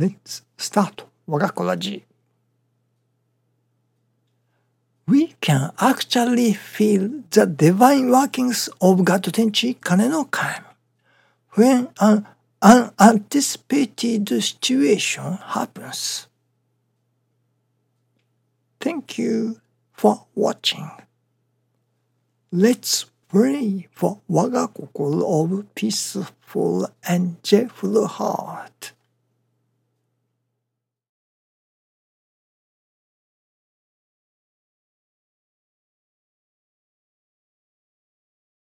Let's start 我が子ラジ We can actually feel the divine workings of God 天地金の神 when an unanticipated situation happens. Thank you for watching. Let's pray for 我が心 of peaceful and joyful heart.